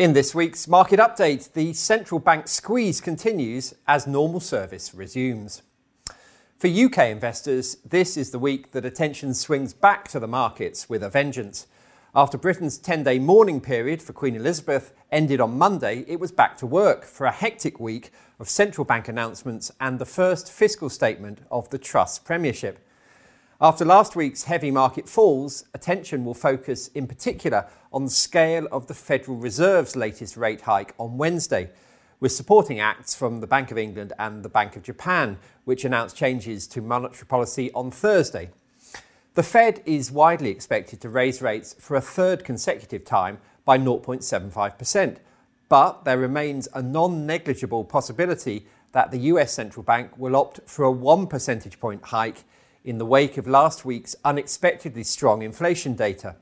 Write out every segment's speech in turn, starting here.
In this week's market update, the central bank squeeze continues as normal service resumes. For UK investors, this is the week that attention swings back to the markets with a vengeance. After Britain's 10 day mourning period for Queen Elizabeth ended on Monday, it was back to work for a hectic week of central bank announcements and the first fiscal statement of the Truss Premiership. After last week's heavy market falls, attention will focus in particular on the scale of the Federal Reserve's latest rate hike on Wednesday, with supporting acts from the Bank of England and the Bank of Japan, which announced changes to monetary policy on Thursday. The Fed is widely expected to raise rates for a third consecutive time by 0.75%, but there remains a non negligible possibility that the US central bank will opt for a 1 percentage point hike in the wake of last week's unexpectedly strong inflation data.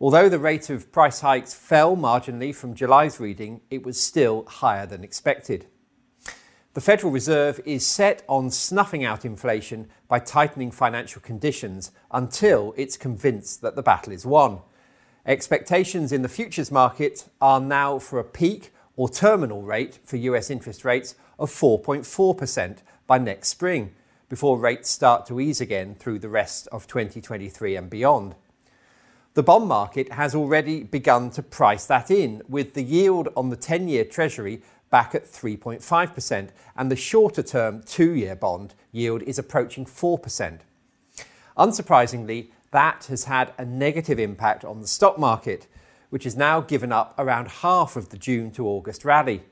Although the rate of price hikes fell marginally from July's reading, it was still higher than expected. The Federal Reserve is set on snuffing out inflation by tightening financial conditions until it's convinced that the battle is won. Expectations in the futures market are now for a peak or terminal rate for US interest rates of 4.4% by next spring, before rates start to ease again through the rest of 2023 and beyond. The bond market has already begun to price that in, with the yield on the 10 year Treasury back at 3.5%, and the shorter term two year bond yield is approaching 4%. Unsurprisingly, that has had a negative impact on the stock market, which has now given up around half of the June to August rally.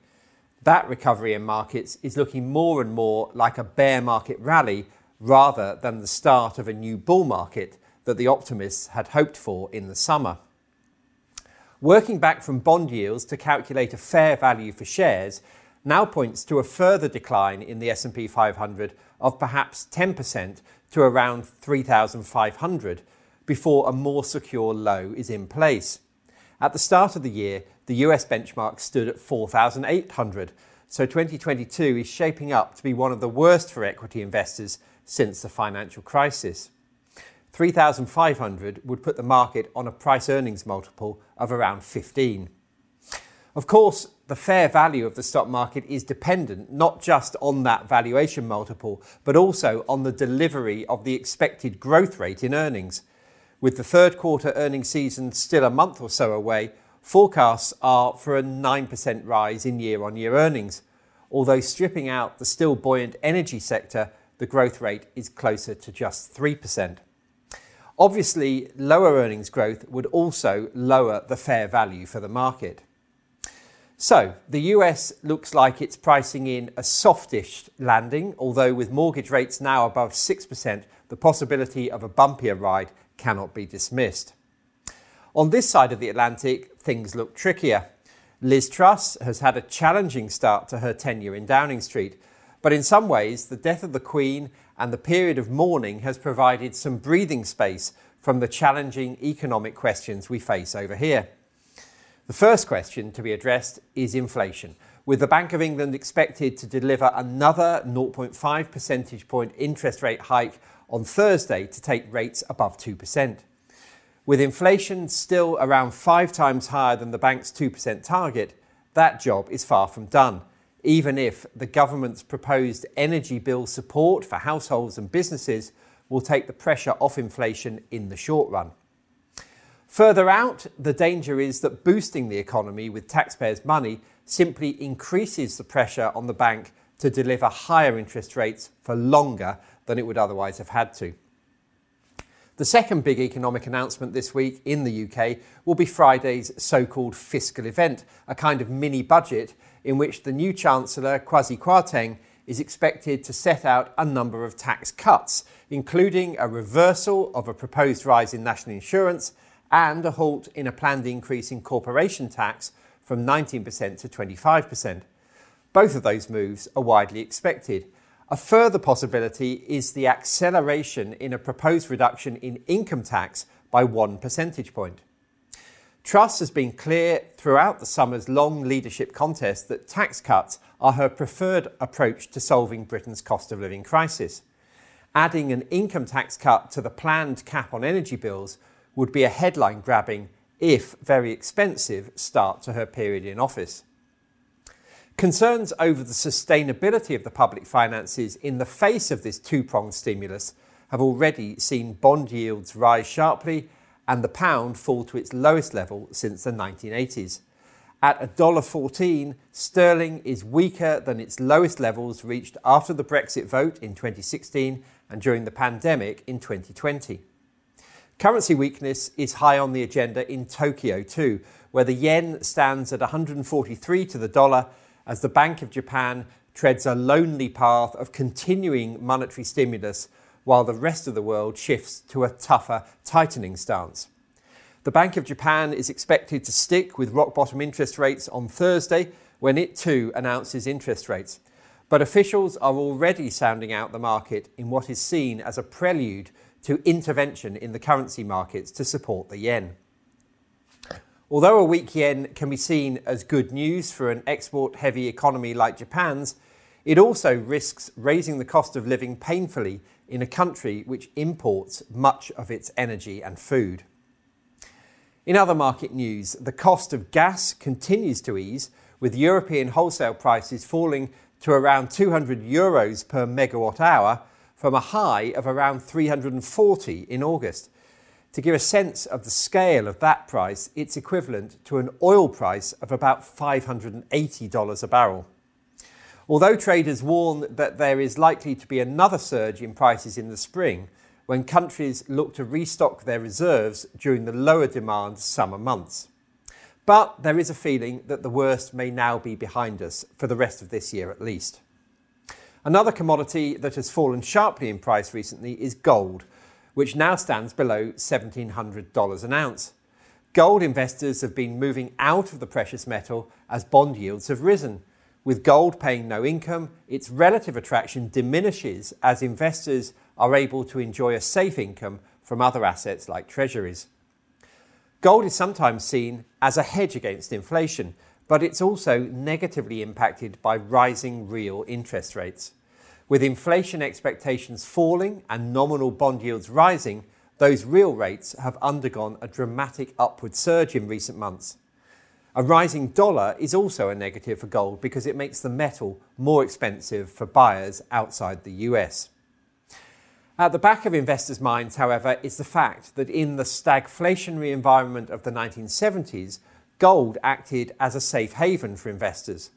That recovery in markets is looking more and more like a bear market rally rather than the start of a new bull market that the optimists had hoped for in the summer. Working back from bond yields to calculate a fair value for shares now points to a further decline in the S&P 500 of perhaps 10% to around 3500 before a more secure low is in place. At the start of the year, the US benchmark stood at 4,800, so 2022 is shaping up to be one of the worst for equity investors since the financial crisis. 3,500 would put the market on a price earnings multiple of around 15. Of course, the fair value of the stock market is dependent not just on that valuation multiple, but also on the delivery of the expected growth rate in earnings. With the third quarter earnings season still a month or so away, Forecasts are for a 9% rise in year on year earnings, although stripping out the still buoyant energy sector, the growth rate is closer to just 3%. Obviously, lower earnings growth would also lower the fair value for the market. So, the US looks like it's pricing in a softish landing, although with mortgage rates now above 6%, the possibility of a bumpier ride cannot be dismissed. On this side of the Atlantic, things look trickier. Liz Truss has had a challenging start to her tenure in Downing Street, but in some ways, the death of the Queen and the period of mourning has provided some breathing space from the challenging economic questions we face over here. The first question to be addressed is inflation, with the Bank of England expected to deliver another 0.5 percentage point interest rate hike on Thursday to take rates above 2%. With inflation still around five times higher than the bank's 2% target, that job is far from done, even if the government's proposed energy bill support for households and businesses will take the pressure off inflation in the short run. Further out, the danger is that boosting the economy with taxpayers' money simply increases the pressure on the bank to deliver higher interest rates for longer than it would otherwise have had to. The second big economic announcement this week in the UK will be Friday's so called fiscal event, a kind of mini budget in which the new Chancellor, Kwasi Kwarteng, is expected to set out a number of tax cuts, including a reversal of a proposed rise in national insurance and a halt in a planned increase in corporation tax from 19% to 25%. Both of those moves are widely expected a further possibility is the acceleration in a proposed reduction in income tax by one percentage point. Truss has been clear throughout the summer's long leadership contest that tax cuts are her preferred approach to solving Britain's cost of living crisis. Adding an income tax cut to the planned cap on energy bills would be a headline grabbing if very expensive, start to her period in office. Concerns over the sustainability of the public finances in the face of this two pronged stimulus have already seen bond yields rise sharply and the pound fall to its lowest level since the 1980s. At $1.14, sterling is weaker than its lowest levels reached after the Brexit vote in 2016 and during the pandemic in 2020. Currency weakness is high on the agenda in Tokyo too, where the yen stands at 143 to the dollar as the Bank of Japan treads a lonely path of continuing monetary stimulus while the rest of the world shifts to a tougher tightening stance. The Bank of Japan is expected to stick with rock bottom interest rates on Thursday when it too announces interest rates. But officials are already sounding out the market in what is seen as a prelude to intervention in the currency markets to support the yen. Although a weak yen can be seen as good news for an export heavy economy like Japan's, it also risks raising the cost of living painfully in a country which imports much of its energy and food. In other market news, the cost of gas continues to ease, with European wholesale prices falling to around 200 euros per megawatt hour from a high of around 340 in August. To give a sense of the scale of that price, it's equivalent to an oil price of about $580 a barrel. Although traders warn that there is likely to be another surge in prices in the spring, when countries look to restock their reserves during the lower demand summer months. But there is a feeling that the worst may now be behind us, for the rest of this year at least. Another commodity that has fallen sharply in price recently is gold, which now stands below $1,700 an ounce. Gold investors have been moving out of the precious metal as bond yields have risen. With gold paying no income, its relative attraction diminishes as investors are able to enjoy a safe income from other assets like treasuries. Gold is sometimes seen as a hedge against inflation, but it's also negatively impacted by rising real interest rates. With inflation expectations falling and nominal bond yields rising, those real rates have undergone a dramatic upward surge in recent months. A rising dollar is also a negative for gold because it makes the metal more expensive for buyers outside the US. At the back of investors' minds, however, is the fact that in the stagflationary environment of the 1970s, gold acted as a safe haven for investors.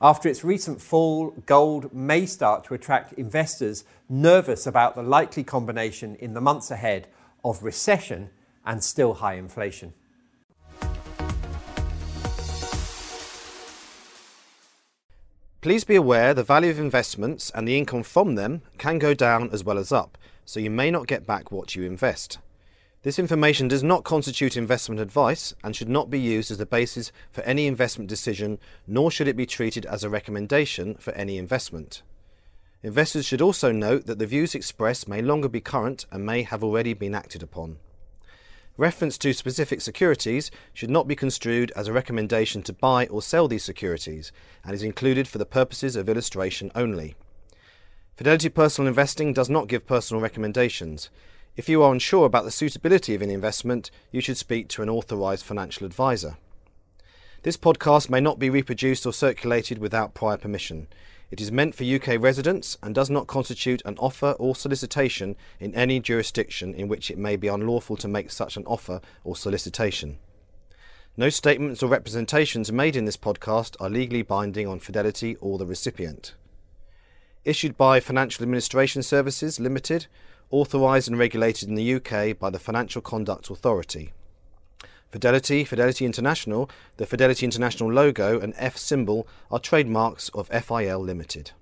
After its recent fall, gold may start to attract investors nervous about the likely combination in the months ahead of recession and still high inflation. Please be aware the value of investments and the income from them can go down as well as up, so you may not get back what you invest. This information does not constitute investment advice and should not be used as the basis for any investment decision, nor should it be treated as a recommendation for any investment. Investors should also note that the views expressed may longer be current and may have already been acted upon. Reference to specific securities should not be construed as a recommendation to buy or sell these securities and is included for the purposes of illustration only. Fidelity Personal Investing does not give personal recommendations. If you are unsure about the suitability of an investment, you should speak to an authorized financial advisor. This podcast may not be reproduced or circulated without prior permission. It is meant for UK residents and does not constitute an offer or solicitation in any jurisdiction in which it may be unlawful to make such an offer or solicitation. No statements or representations made in this podcast are legally binding on Fidelity or the recipient. Issued by Financial Administration Services Limited, authorised and regulated in the UK by the Financial Conduct Authority. Fidelity, Fidelity International, the Fidelity International logo and F symbol are trademarks of FIL Limited.